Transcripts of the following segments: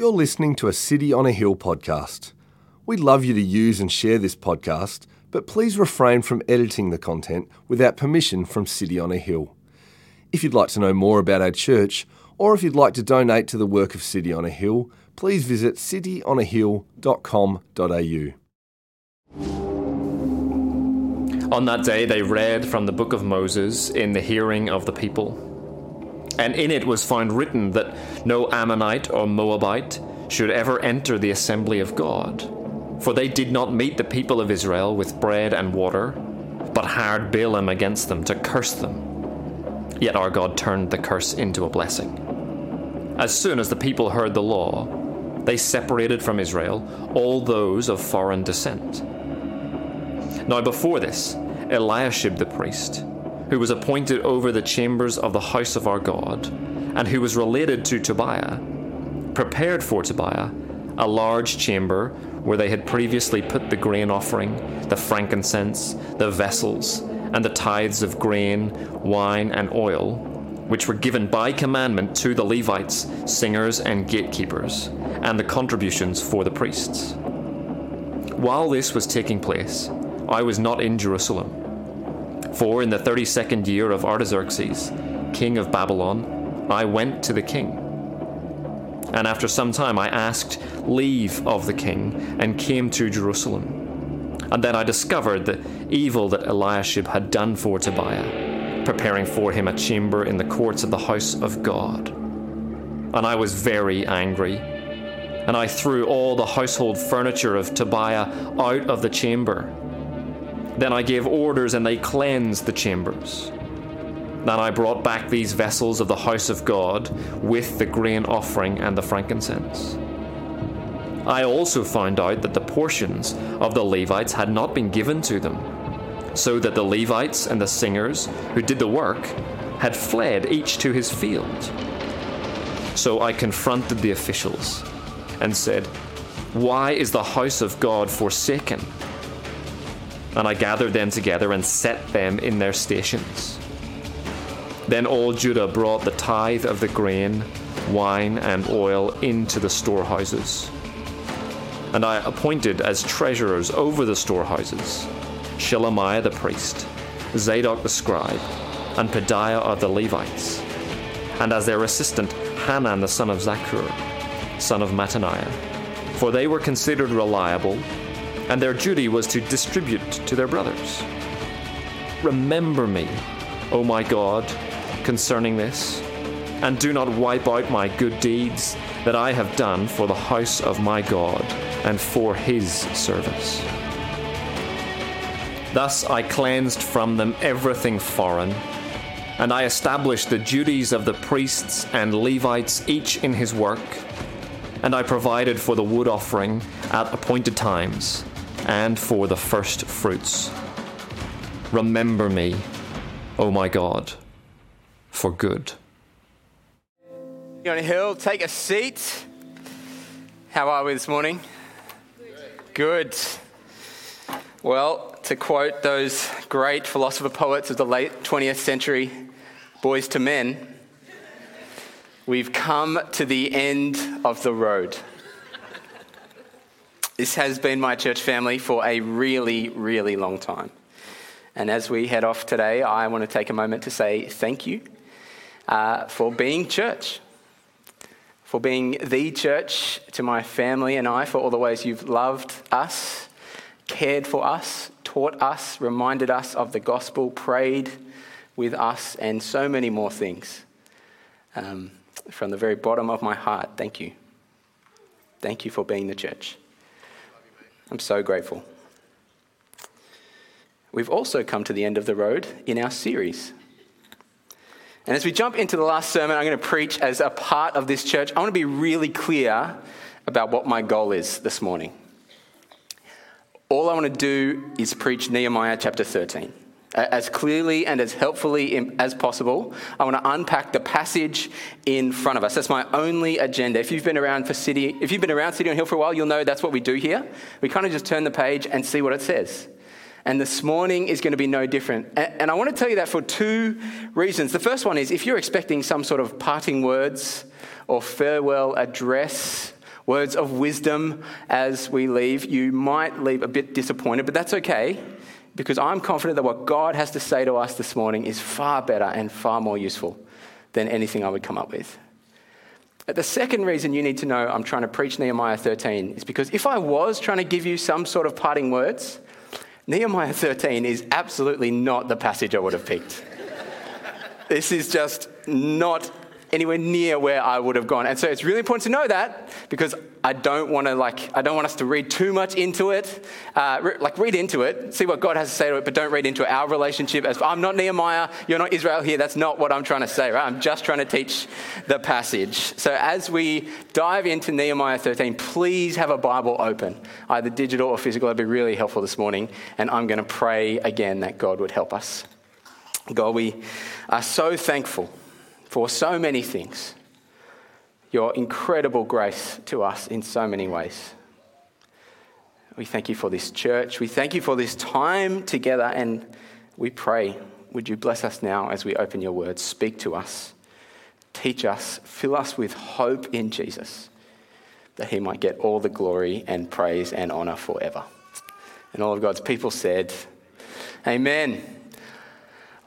You're listening to a City on a Hill podcast. We'd love you to use and share this podcast, but please refrain from editing the content without permission from City on a Hill. If you'd like to know more about our church, or if you'd like to donate to the work of City on a Hill, please visit cityonahill.com.au. On that day, they read from the book of Moses in the hearing of the people. And in it was found written that no Ammonite or Moabite should ever enter the assembly of God. For they did not meet the people of Israel with bread and water, but hired Balaam against them to curse them. Yet our God turned the curse into a blessing. As soon as the people heard the law, they separated from Israel all those of foreign descent now, before this, Eliashib the priest, who was appointed over the chambers of the house of our God, and who was related to Tobiah, prepared for Tobiah a large chamber where they had previously put the grain offering, the frankincense, the vessels, and the tithes of grain, wine, and oil, which were given by commandment to the Levites, singers, and gatekeepers, and the contributions for the priests. While this was taking place, I was not in Jerusalem. For in the thirty second year of Artaxerxes, king of Babylon, I went to the king. And after some time I asked leave of the king and came to Jerusalem. And then I discovered the evil that Eliashib had done for Tobiah, preparing for him a chamber in the courts of the house of God. And I was very angry. And I threw all the household furniture of Tobiah out of the chamber then I gave orders, and they cleansed the chambers. Then I brought back these vessels of the house of God with the grain offering and the frankincense. I also found out that the portions of the Levites had not been given to them, so that the Levites and the singers who did the work had fled each to his field. So I confronted the officials and said, Why is the house of God forsaken? And I gathered them together and set them in their stations. Then all Judah brought the tithe of the grain, wine, and oil into the storehouses. And I appointed as treasurers over the storehouses Shelemiah the priest, Zadok the scribe, and Pedaiah of the Levites, and as their assistant Hanan the son of Zaccur, son of Mattaniah, for they were considered reliable and their duty was to distribute to their brothers. Remember me, O my God, concerning this, and do not wipe out my good deeds that I have done for the house of my God and for his service. Thus I cleansed from them everything foreign, and I established the duties of the priests and Levites, each in his work, and I provided for the wood offering at appointed times and for the first fruits. Remember me, O my God, for good. A hill, take a seat. How are we this morning? Good. Well, to quote those great philosopher poets of the late 20th century, Boyz II Men, we've come to the end of the road. This has been my church family for a really, really long time. And as we head off today, I want to take a moment to say thank you uh, for being church, for being the church to my family and I, for all the ways you've loved us, cared for us, taught us, reminded us of the gospel, prayed with us, and so many more things. Um, from the very bottom of my heart, thank you. Thank you for being the church. I'm so grateful. We've also come to the end of the road in our series. And as we jump into the last sermon, I'm going to preach as a part of this church. I want to be really clear about what my goal is this morning. All I want to do is preach Nehemiah chapter 13 as clearly and as helpfully as possible. I want to unpack the passage in front of us. That's my only agenda. If you've been around for City, if you've been around City on Hill for a while, you'll know that's what we do here. We kind of just turn the page and see what it says. And this morning is going to be no different. And I want to tell you that for two reasons. The first one is if you're expecting some sort of parting words or farewell address words of wisdom as we leave. You might leave a bit disappointed, but that's okay because I'm confident that what God has to say to us this morning is far better and far more useful than anything I would come up with. Uh, the second reason you need to know I'm trying to preach Nehemiah 13 is because if I was trying to give you some sort of parting words, Nehemiah 13 is absolutely not the passage I would have picked. this is just not anywhere near where I would have gone. And so it's really important to know that because I don't want to like I don't want us to read too much into it. Uh, re- like read into it, see what God has to say to it, but don't read into our relationship. As I'm not Nehemiah, you're not Israel here. That's not what I'm trying to say. Right? I'm just trying to teach the passage. So as we dive into Nehemiah 13, please have a Bible open, either digital or physical. That'd be really helpful this morning. And I'm going to pray again that God would help us. God, we are so thankful for so many things. Your incredible grace to us in so many ways. We thank you for this church. We thank you for this time together, and we pray, would you bless us now as we open your words? Speak to us, teach us, fill us with hope in Jesus, that he might get all the glory and praise and honor forever. And all of God's people said, Amen.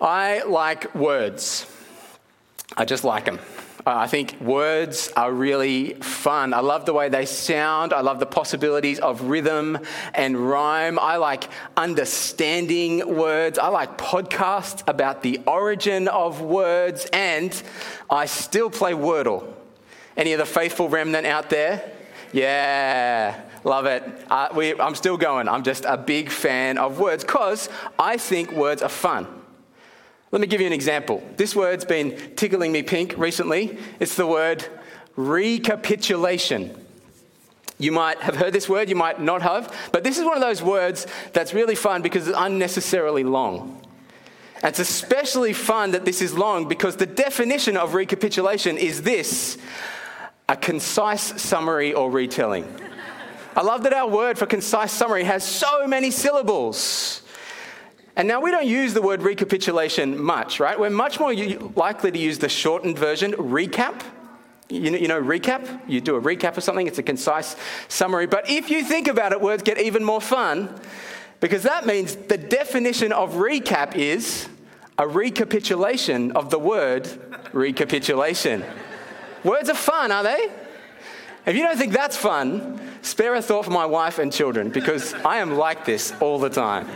I like words. I just like them. I think words are really fun. I love the way they sound. I love the possibilities of rhythm and rhyme. I like understanding words. I like podcasts about the origin of words. And I still play Wordle. Any of the faithful remnant out there? Yeah, love it. Uh, we, I'm still going. I'm just a big fan of words because I think words are fun. Let me give you an example. This word's been tickling me pink recently. It's the word recapitulation. You might have heard this word, you might not have, but this is one of those words that's really fun because it's unnecessarily long. And it's especially fun that this is long because the definition of recapitulation is this a concise summary or retelling. I love that our word for concise summary has so many syllables. And now we don't use the word recapitulation much, right? We're much more likely to use the shortened version, recap. You know, you know, recap? You do a recap of something, it's a concise summary. But if you think about it, words get even more fun because that means the definition of recap is a recapitulation of the word recapitulation. words are fun, are they? If you don't think that's fun, spare a thought for my wife and children because I am like this all the time.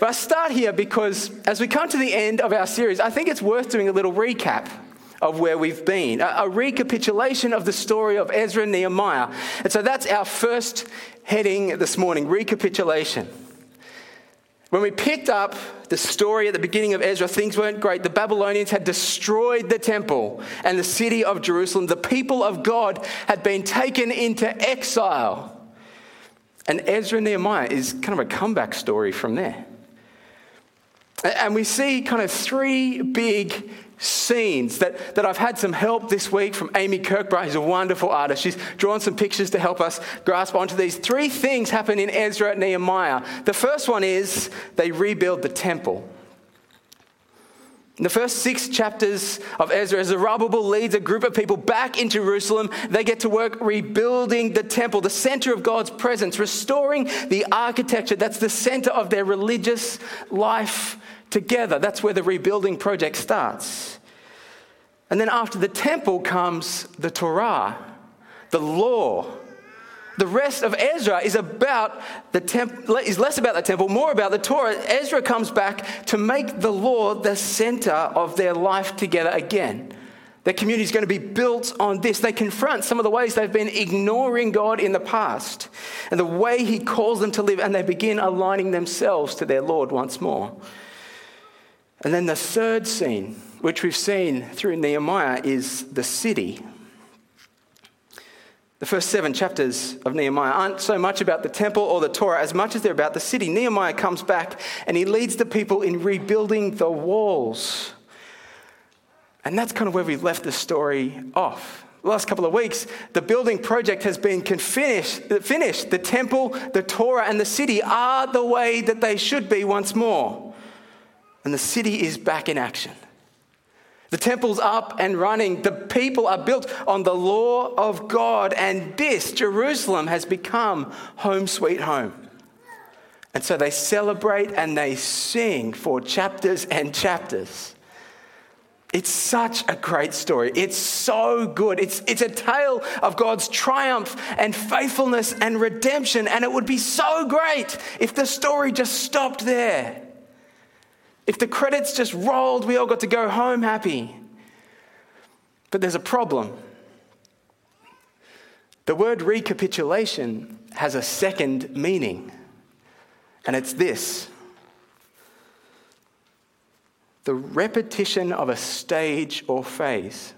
But I start here because as we come to the end of our series, I think it's worth doing a little recap of where we've been, a, a, recapitulation of the story of Ezra and Nehemiah. And so that's our first heading this morning recapitulation. When we picked up the story at the beginning of Ezra, things weren't great. The Babylonians had destroyed the temple and the city of Jerusalem. The people of God had been taken into exile. And Ezra and Nehemiah is kind of a comeback story from there. And we see kind of three big scenes that, that I've had some help this week from Amy Kirkbride, who's a wonderful artist. She's drawn some pictures to help us grasp onto these. Three things happen in Ezra and Nehemiah. The first one is they rebuild the temple. In the first six chapters of Ezra, Zerubbabel leads a group of people back into Jerusalem. They get to work rebuilding the temple, the center of God's presence, restoring the architecture that's the center of their religious life together. That's where the rebuilding project starts. And then after the temple comes the Torah, the law. The rest of Ezra is about the temple, is less about the temple, more about the Torah. Ezra comes back to make the law the center of their life together again. Their community is going to be built on this. They confront some of the ways they've been ignoring God in the past and the way He calls them to live, and they begin aligning themselves to their Lord once more. And then the third scene, which we've seen through Nehemiah, is the city. The first seven chapters of Nehemiah aren't so much about the temple or the Torah as much as they're about the city. Nehemiah comes back and he leads the people in rebuilding the walls. And that's kind of where we left the story off. The last couple of weeks, the building project has been finished. finished. The temple, the Torah, and the city are the way that they should be once more and the city is back in action. The temple's up and running. The people are built on the law of God. And this, Jerusalem, has become home sweet home. And so they celebrate and they sing for chapters and chapters. It's such a great story. It's so good. It's, it's a tale of God's triumph and faithfulness and redemption. And it would be so great if the story just stopped there. If the credits just rolled, we all got to go home happy. But there's a problem. The word recapitulation has a second meaning, and it's this the repetition of a stage or phase.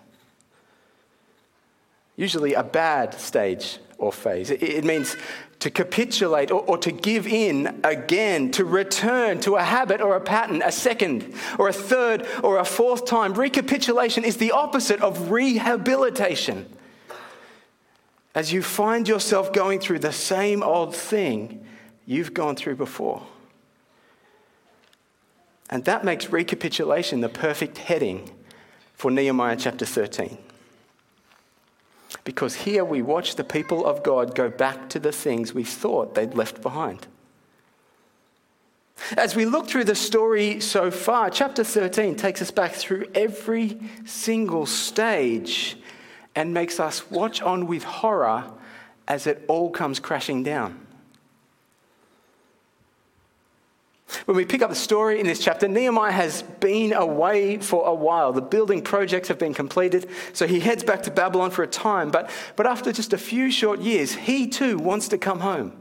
Usually a bad stage or phase. It means to capitulate or, or, to give in again, to return to a habit or a pattern a second or a third or a fourth time. Recapitulation is the opposite of rehabilitation. As you find yourself going through the same old thing you've gone through before. And that makes recapitulation the perfect heading for Nehemiah chapter 13. Because here we watch the people of God go back to the things we thought they'd left behind. As we look through the story so far, chapter 13 takes us back through every single stage and makes us watch on with horror as it all comes crashing down. When we pick up the story in this chapter, Nehemiah has been away for a while. The building projects have been completed, so he heads back to Babylon for a time. But, but after just a few short years, he too wants to come home.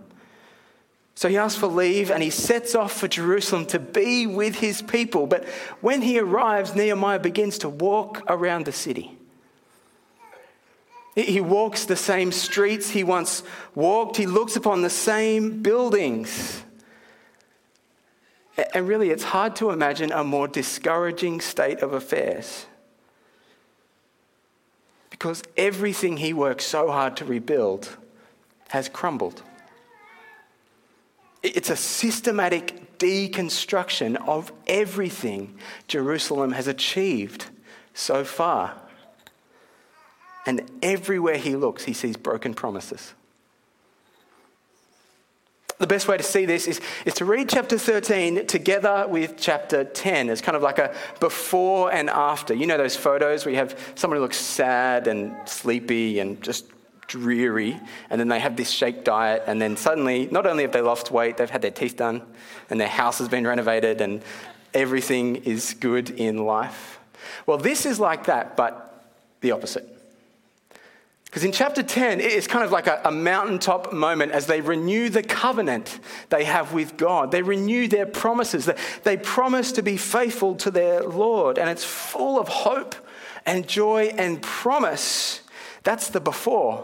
So he asks for leave and he sets off for Jerusalem to be with his people. But when he arrives, Nehemiah begins to walk around the city. He walks the same streets he once walked, he looks upon the same buildings. And really, it's hard to imagine a more discouraging state of affairs. Because everything he worked so hard to rebuild has crumbled. It's a systematic deconstruction of everything Jerusalem has achieved so far. And everywhere he looks, he sees broken promises. The best way to see this is, is to read chapter 13 together with chapter 10. It's kind of like a before and after. You know those photos where you have someone who looks sad and sleepy and just dreary, and then they have this shake diet, and then suddenly, not only have they lost weight, they've had their teeth done, and their house has been renovated, and everything is good in life. Well, this is like that, but the opposite. Because in chapter 10, it's kind of like a, a, mountaintop moment as they renew the covenant they have with God. They renew their promises. They, they promise to be faithful to their Lord. And it's full of hope and joy and promise. That's the before.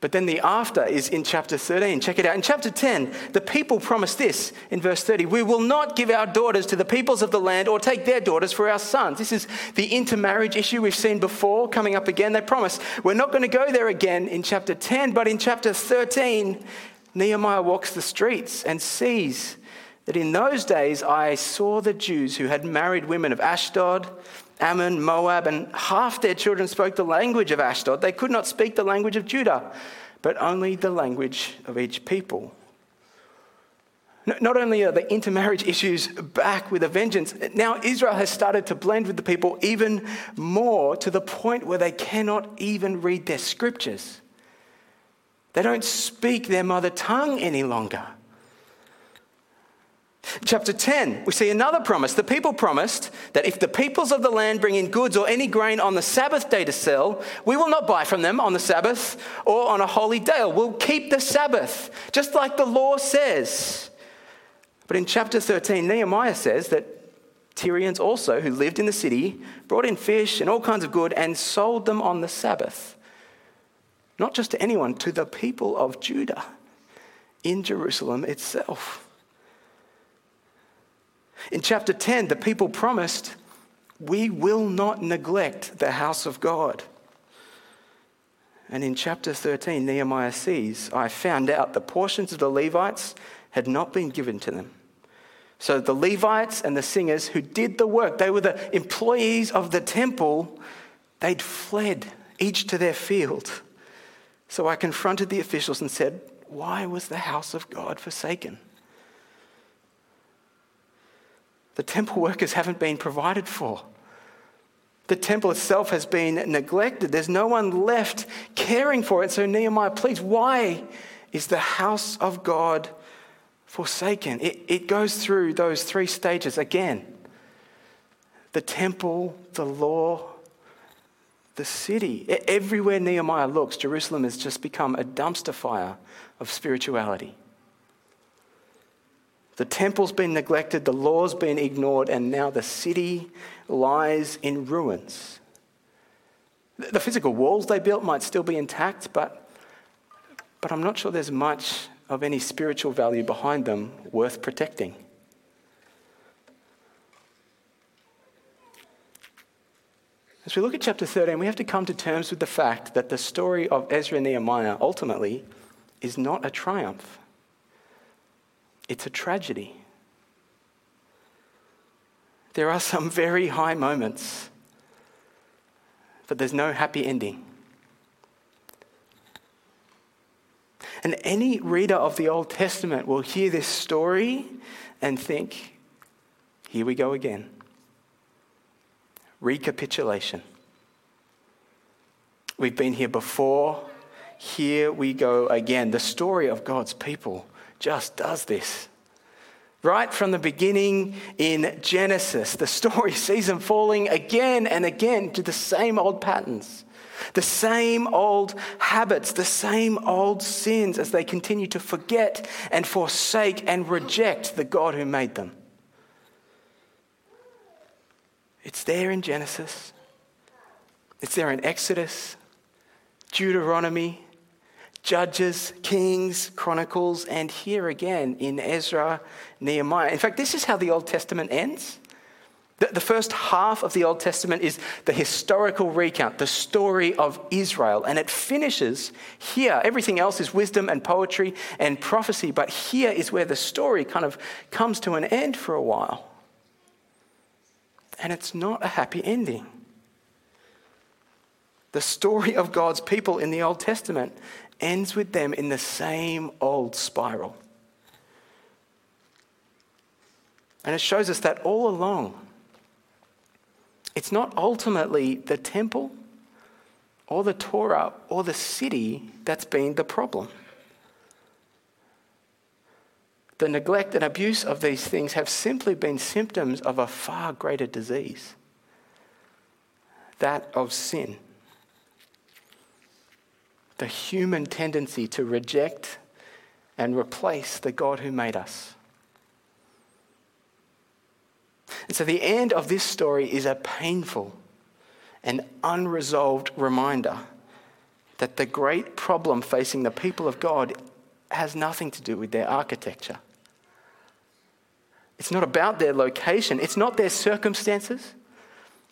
But then the after is in chapter 13. Check it out. In chapter 10, the people promise this in verse 30 We will not give our daughters to the peoples of the land or take their daughters for our sons. This is the intermarriage issue we've seen before coming up again. They promise we're not going to go there again in chapter 10, but in chapter 13, Nehemiah walks the streets and sees that in those days I saw the Jews who had married women of Ashdod Ammon, Moab, and half their children spoke the language of Ashdod. They could not speak the language of Judah, but only the language of each people. Not only are the intermarriage issues back with a vengeance, now Israel has started to blend with the people even more to the point where they cannot even read their scriptures. They don't speak their mother tongue any longer. Chapter 10, we see another promise. The people promised that if the peoples of the land bring in goods or any grain on the Sabbath day to sell, we will not buy from them on the Sabbath or on a holy day. We'll keep the Sabbath, just like the law says. But in chapter 13, Nehemiah says that Tyrians also, who lived in the city, brought in fish and all kinds of good and sold them on the Sabbath. Not just to anyone, to the people of Judah in Jerusalem itself. In chapter 10, the people promised, We will not neglect the house of God. And in chapter 13, Nehemiah sees, I found out the portions of the Levites had not been given to them. So the Levites and the singers who did the work, they were the employees of the temple, they'd fled, each to their field. So I confronted the officials and said, Why was the house of God forsaken? The temple workers haven't been provided for. The temple itself has been neglected. There's no one left caring for it. So Nehemiah pleads, Why is the house of God forsaken. It, it goes through those three stages again the temple, the law, the city. Everywhere Nehemiah looks, Jerusalem has just become a dumpster fire of spirituality. The temple's been neglected, the law's been ignored, and now the city lies in ruins. The physical walls they built might still be intact, but, but I'm not sure there's much of any spiritual value behind them worth protecting. As we look at chapter 13, we have to come to terms with the fact that the story of Ezra and Nehemiah ultimately is not a triumph, it's a tragedy. There are some very high moments, but there's no happy ending. And any reader of the Old Testament will hear this story and think, here we go again. Recapitulation. We've been here before. Here we go again. The story of God's people just does this. Right from the beginning in Genesis, the story sees them falling again and again to the same old patterns. The same old habits, the same old sins as they continue to forget and forsake and reject the God who made them. It's there in Genesis, it's there in Exodus, Deuteronomy, Judges, Kings, Chronicles, and here again in Ezra, Nehemiah. In fact, this is how the Old Testament ends. The first half of the Old Testament is the historical recount, the story of Israel, and it finishes here. Everything else is wisdom and poetry and prophecy, but here is where the story kind of comes to an end for a while. And it's not a happy ending. The story of God's people in the Old Testament ends with them in the same old spiral. And it shows us that all along, it's not ultimately the temple or the Torah or the city that's been the problem. The neglect and abuse of these things have simply been symptoms of a far greater disease that of sin. The human tendency to reject and replace the God who made us. And so the end of this story is a painful and unresolved reminder that the great problem facing the people of God has nothing to do with their architecture. It's not about their location, it's not their circumstances.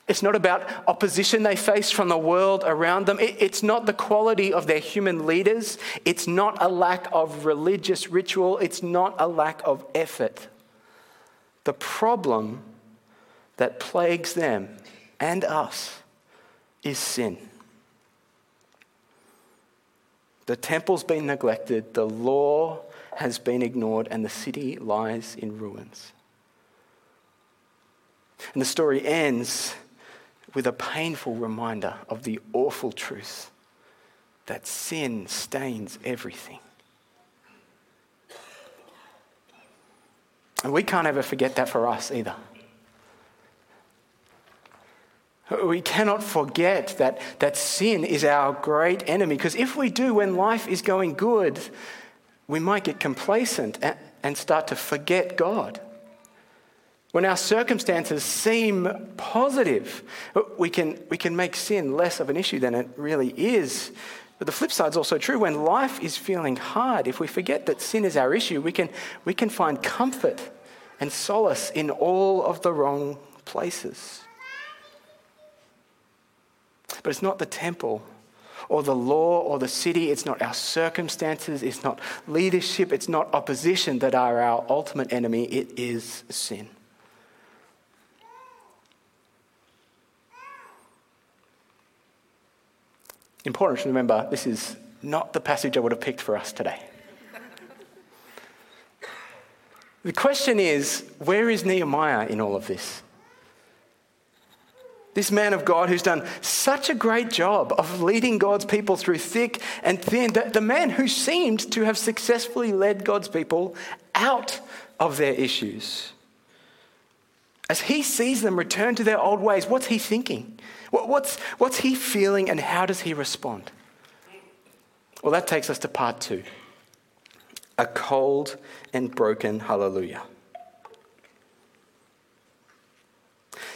It's not about opposition they face from the world around them. It's not the quality of their human leaders. It's not a lack of religious ritual. It's not a lack of effort. The problem that plagues them and us is sin. The temple's been neglected, the law has been ignored, and the city lies in ruins. And the story ends with a painful reminder of the awful truth that sin stains everything. And we can't ever forget that for us either. We cannot forget that, that sin is our great enemy because if we do, when life is going good, we might get complacent and, and start to forget God. When our circumstances seem positive, we can, we can make sin less of an issue than it really is. But the flip side is also true. When life is feeling hard, if we forget that sin is our issue, we can, we can find comfort and solace in all of the wrong places. But it's not the temple or the law or the city. It's not our circumstances. It's not leadership. It's not opposition that are our ultimate enemy. It is sin. Important to remember this is not the passage I would have picked for us today. the question is where is Nehemiah in all of this? This man of God who's done such a great job of leading God's people through thick and thin, the, the man who seemed to have successfully led God's people out of their issues. As he sees them return to their old ways, what's he thinking? What's, what's he feeling and how does he respond? Well, that takes us to part two a cold and broken hallelujah.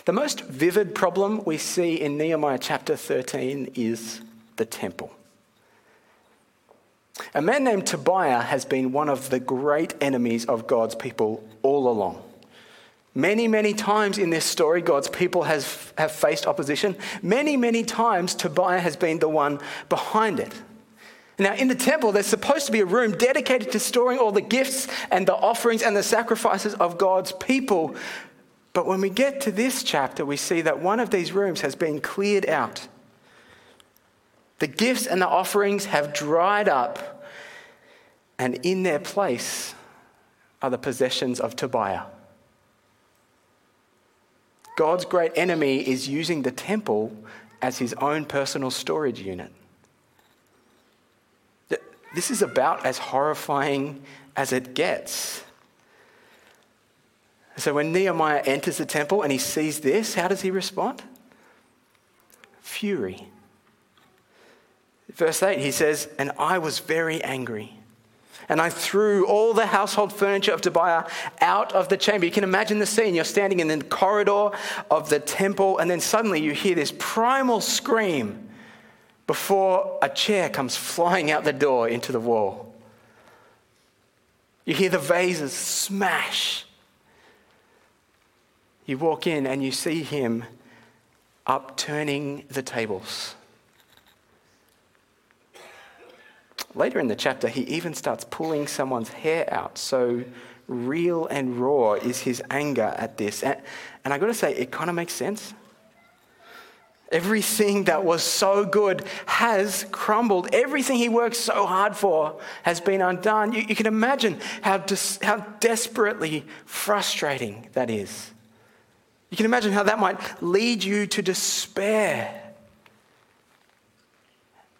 The most vivid problem we see in Nehemiah chapter 13 is the temple. A man named Tobiah has been one of the great enemies of God's people all along. Many, many times in this story, God's people has, have faced opposition. Many, many times, Tobiah has been the one behind it. Now, in the temple, there's supposed to be a room dedicated to storing all the gifts and the offerings and the sacrifices of God's people. But when we get to this chapter, we see that one of these rooms has been cleared out. The gifts and the offerings have dried up, and in their place are the possessions of Tobiah. God's great enemy is using the temple as his own personal storage unit. This is about as horrifying as it gets. So when Nehemiah enters the temple and he sees this, how does he respond? Fury. Verse 8, he says, And I was very angry. And I threw all the household furniture of Tobiah out of the chamber. You can imagine the scene. You're standing in the corridor of the temple, and then suddenly you hear this primal scream before a chair comes flying out the door into the wall. You hear the vases smash you walk in and you see him upturning the tables. Later in the chapter, he even starts pulling someone's hair out. So real and raw is his anger at this. And, and I got to say, it kind of makes sense. Everything that was so good has crumbled. Everything he worked so hard for has been undone. You, you can imagine how, how desperately frustrating that is. You can imagine how that might lead you to despair.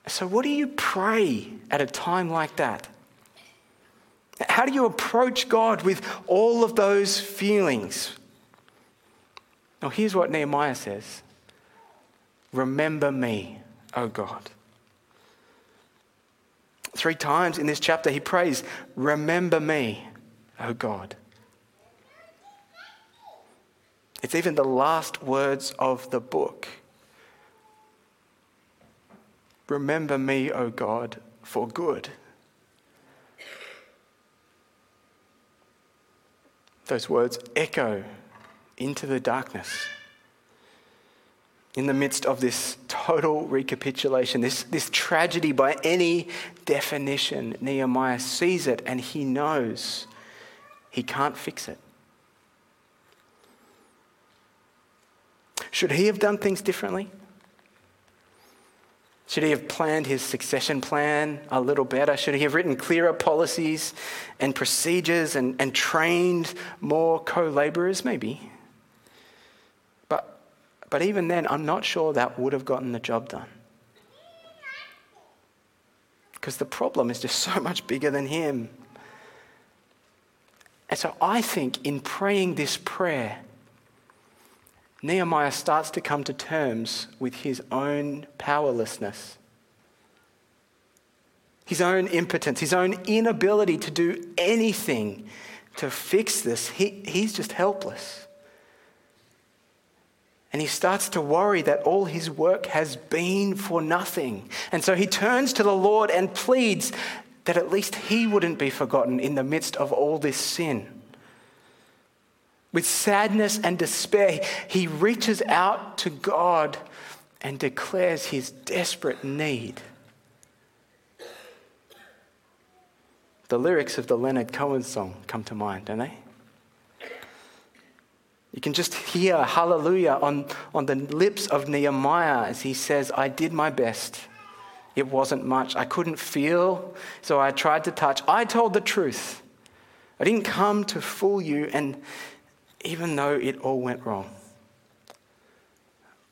So, what do you pray at a time like that? How do you approach God with all of those feelings? Now, here's what Nehemiah says Remember me, O God. Three times in this chapter, he prays, Remember me, O God. It's even the last words of the book. Remember me, O God, for good. Those words echo into the darkness. In the midst of this total recapitulation, this, this tragedy by any definition, Nehemiah sees it and he knows he can't fix it. Should he have done things differently? Should he have planned his succession plan a little better? Should he have written clearer policies and procedures and, and trained more co laborers? Maybe. But, but even then, I'm not sure that would have gotten the job done. Because the problem is just so much bigger than him. And so I think in praying this prayer, Nehemiah starts to come to terms with his own powerlessness, his own impotence, his own inability to do anything to fix this. He, he's just helpless. And he starts to worry that all his work has been for nothing. And so he turns to the Lord and pleads that at least he wouldn't be forgotten in the midst of all this sin with sadness and despair, he reaches out to God and declares his desperate need. The lyrics of the Leonard Cohen song come to mind, don't they? You can just hear hallelujah on, on the lips of Nehemiah as he says, I did my best. It wasn't much. I couldn't feel, so I tried to touch. I told the truth. I didn't come to fool you, and even though it all went wrong,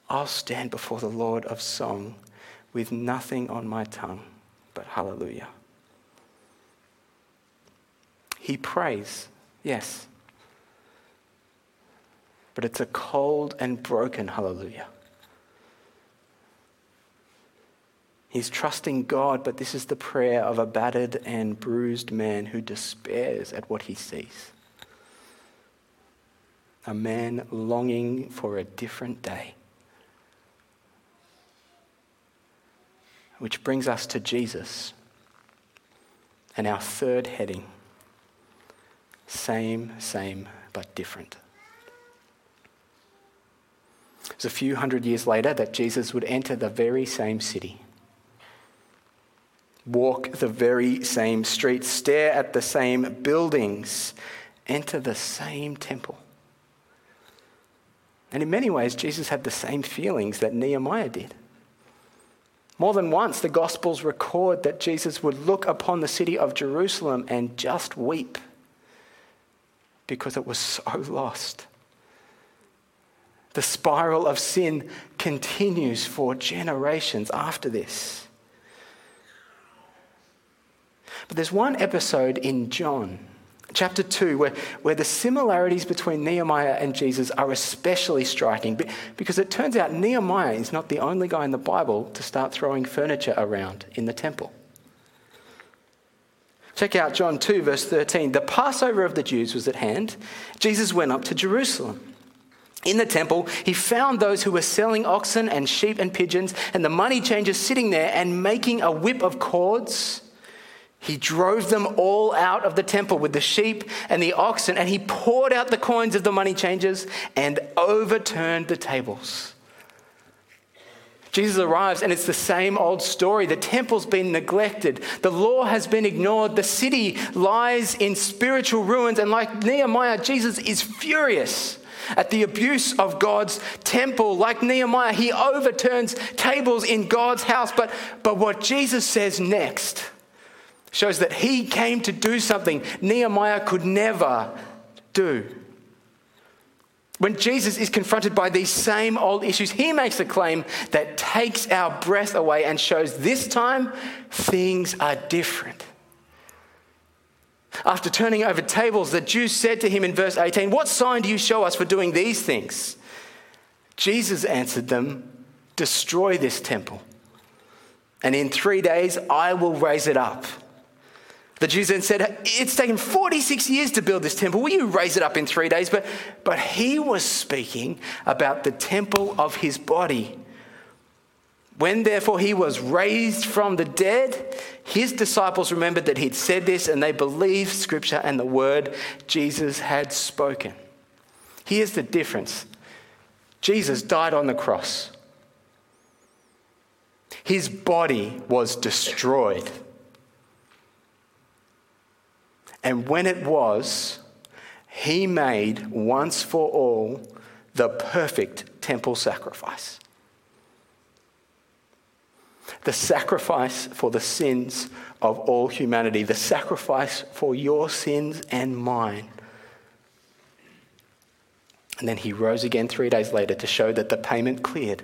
I'll stand before the Lord of song with nothing on my tongue but hallelujah. He prays, yes, but it's a cold and broken hallelujah. He's trusting God, but this is the prayer of a battered and bruised man who despairs at what he sees. A man longing for a different day. Which brings us to Jesus and our third heading same, same, but different. It was a few hundred years later that Jesus would enter the very same city walk the very same streets, stare at the same buildings, enter the same temple. And in many ways, Jesus had the same feelings that Nehemiah did. More than once, the Gospels record that Jesus would look upon the city of Jerusalem and just weep because it was so lost. The spiral of sin continues for generations after this. But there's one episode in John, chapter 2, where, where the similarities between Nehemiah and Jesus are especially striking because it turns out Nehemiah is not the only guy in the Bible to start throwing furniture around in the temple. Check out John 2, verse 13. The Passover of the Jews was at hand. Jesus went up to Jerusalem. In the temple, he found those who were selling oxen and sheep and pigeons, and the money changers sitting there and making a whip of cords he drove them all out of the temple with the sheep and the oxen, and he poured out the coins of the money changers and overturned the tables. Jesus arrives, and it's the same old story. The temple's been neglected, the law has been ignored, the city lies in spiritual ruins, and like Nehemiah, Jesus is furious at the abuse of God's temple. Like Nehemiah, he overturns tables in God's house. But, but what Jesus says next shows that he came to do something Nehemiah could never do. When Jesus is confronted by these same old issues, he makes a claim that takes our breath away and shows this time things are different. After turning over tables, the Jews said to him in verse 18, What sign do you show us for doing these things? Jesus answered them, Destroy this temple, and in three days I will raise it up. The Jews then said, It's taken 46 years to build this temple. Will you raise it up in three days? But, but he was speaking about the temple of his body. When therefore he was raised from the dead, his disciples remembered that he'd said this and they believed scripture and the word Jesus had spoken. Here's the difference Jesus died on the cross, his body was destroyed. And when it was, he made once for all the perfect temple sacrifice. The sacrifice for the sins of all humanity, the sacrifice for your sins and mine. And then he rose again three days later to show that the payment cleared.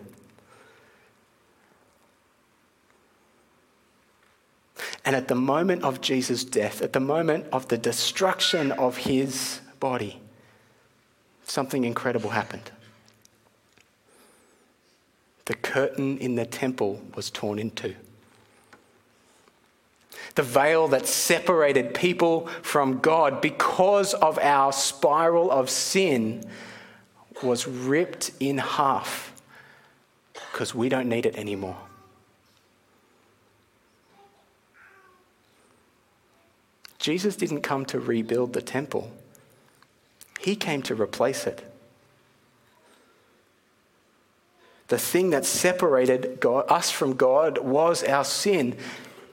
And at the moment of Jesus' death, at the moment of the destruction of his body, something incredible happened. The curtain in the temple was torn in two. The veil that separated people from God because of our spiral of sin was ripped in half because we don't need it anymore. Jesus didn't come to rebuild the temple, he came to replace it. The thing that separated God, us from God was our sin,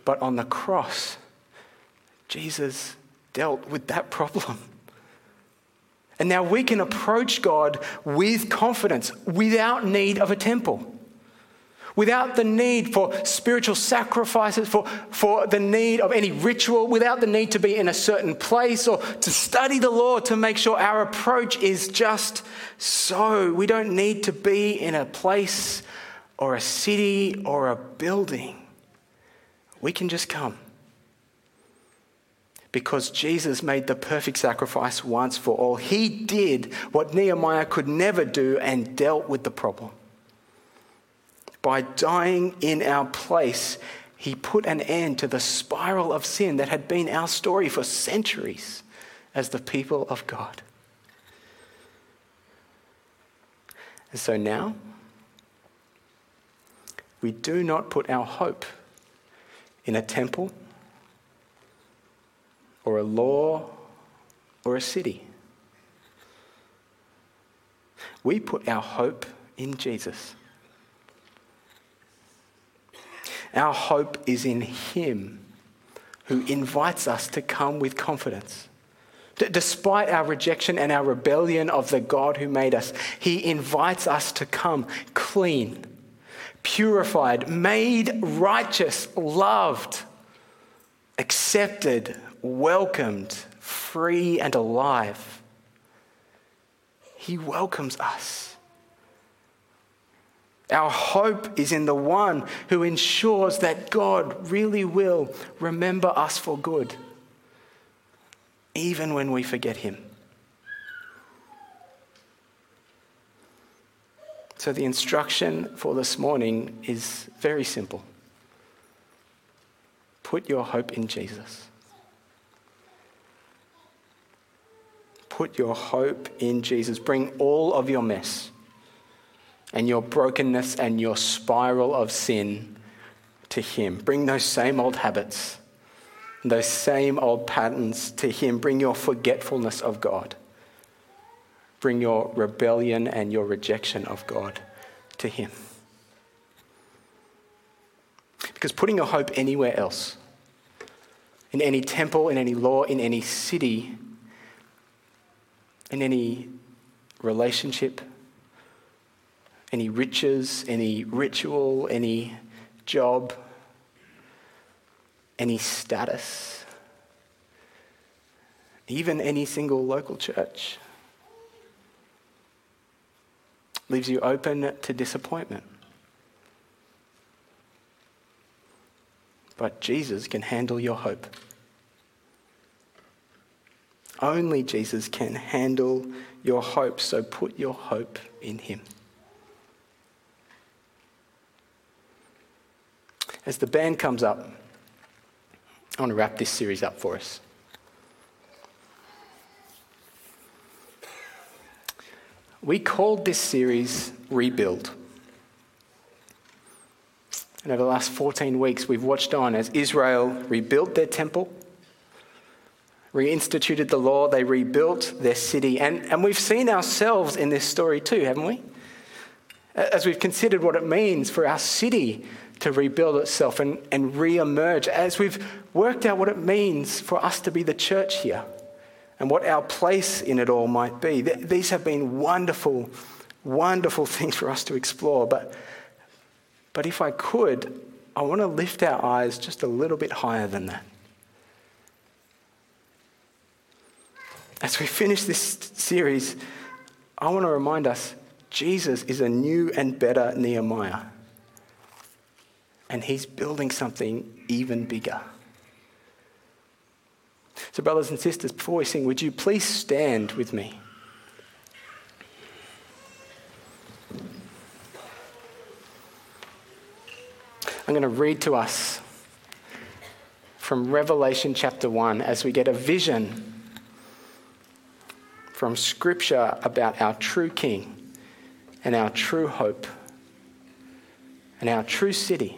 but on the cross, Jesus dealt with that problem. And now we can approach God with confidence without need of a temple without the need for spiritual sacrifices, for, for the need of any ritual, without the need to be in a certain place or to study the law to make sure our approach is just so. We don't need to be in a place or a city or a building. We can just come. Because Jesus made the perfect sacrifice once for all. He did what Nehemiah could never do and dealt with the problem. By dying in our place, he put an end to the spiral of sin that had been our story for centuries as the people of God. And so now, we do not put our hope in a temple or a law or a city. We put our hope in Jesus. Our hope is in Him who invites us to come with confidence. D- despite our rejection and our rebellion of the God who made us, He invites us to come clean, purified, made righteous, loved, accepted, welcomed, free, and alive. He welcomes us. Our hope is in the one who ensures that God really will remember us for good, even when we forget Him. So, the instruction for this morning is very simple put your hope in Jesus. Put your hope in Jesus. Bring all of your mess and your brokenness and your spiral of sin to Him. Bring those same old habits, those same old patterns to Him. Bring your forgetfulness of God. Bring your rebellion and your rejection of God to Him. Because putting your hope anywhere else, in any temple, in any law, in any city, in any relationship, any riches, any ritual, any job, any status, even any single local church. Leaves you open to disappointment. But Jesus can handle your hope. Only Jesus can handle your hope, so put your hope in Him. As the band comes up, I want to wrap this series up for us. We called this series Rebuild. And over the last 14 weeks, we've watched on as Israel rebuilt their temple, reinstituted the law, they rebuilt their city. And, and we've seen ourselves in this story too, haven't we? As we've considered what it means for our city to rebuild itself and, and re emerge as we've worked out what it means for us to be the church here and what our place in it all might be. These have been wonderful, wonderful things for us to explore. But, but if I could, I want to lift our eyes just a little bit higher than that. As we finish this series, I want to remind us Jesus is a new and better Nehemiah and he's building something even bigger. So, brothers and sisters, before we sing, would you please stand with me? I'm going to read to us from Revelation chapter 1 as we get a vision from Scripture about our true King and our true hope and our true city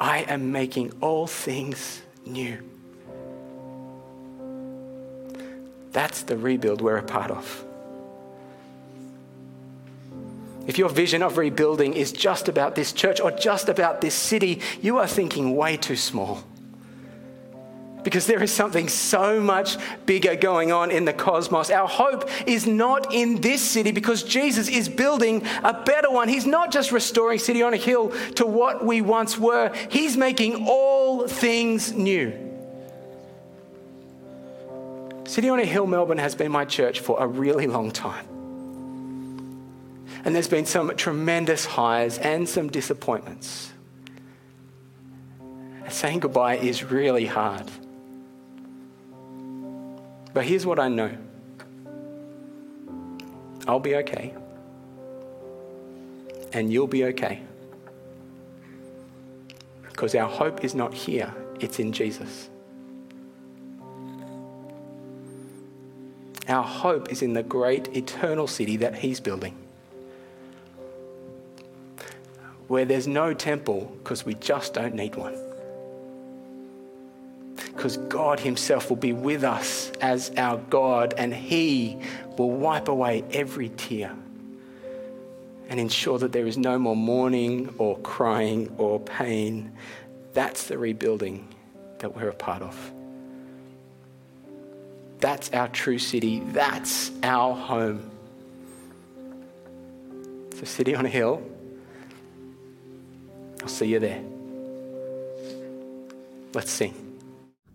I am making all things new. That's the rebuild we're a part of. If your vision of rebuilding is just about this church or just about this city, you are thinking way too small. Because there is something so much bigger going on in the cosmos. Our hope is not in this city because Jesus is building a better one. He's not just restoring City on a Hill to what we once were, He's making all things new. City on a Hill, Melbourne, has been my church for a really long time. And there's been some tremendous highs and some disappointments. Saying goodbye is really hard. But here's what I know I'll be okay. And you'll be okay. Because our hope is not here, it's in Jesus. Our hope is in the great eternal city that He's building where there's no temple because we just don't need one. Because God Himself will be with us as our God and He will wipe away every tear and ensure that there is no more mourning or crying or pain. That's the rebuilding that we're a part of. That's our true city. That's our home. It's a city on a hill I'll see you there. Let's sing.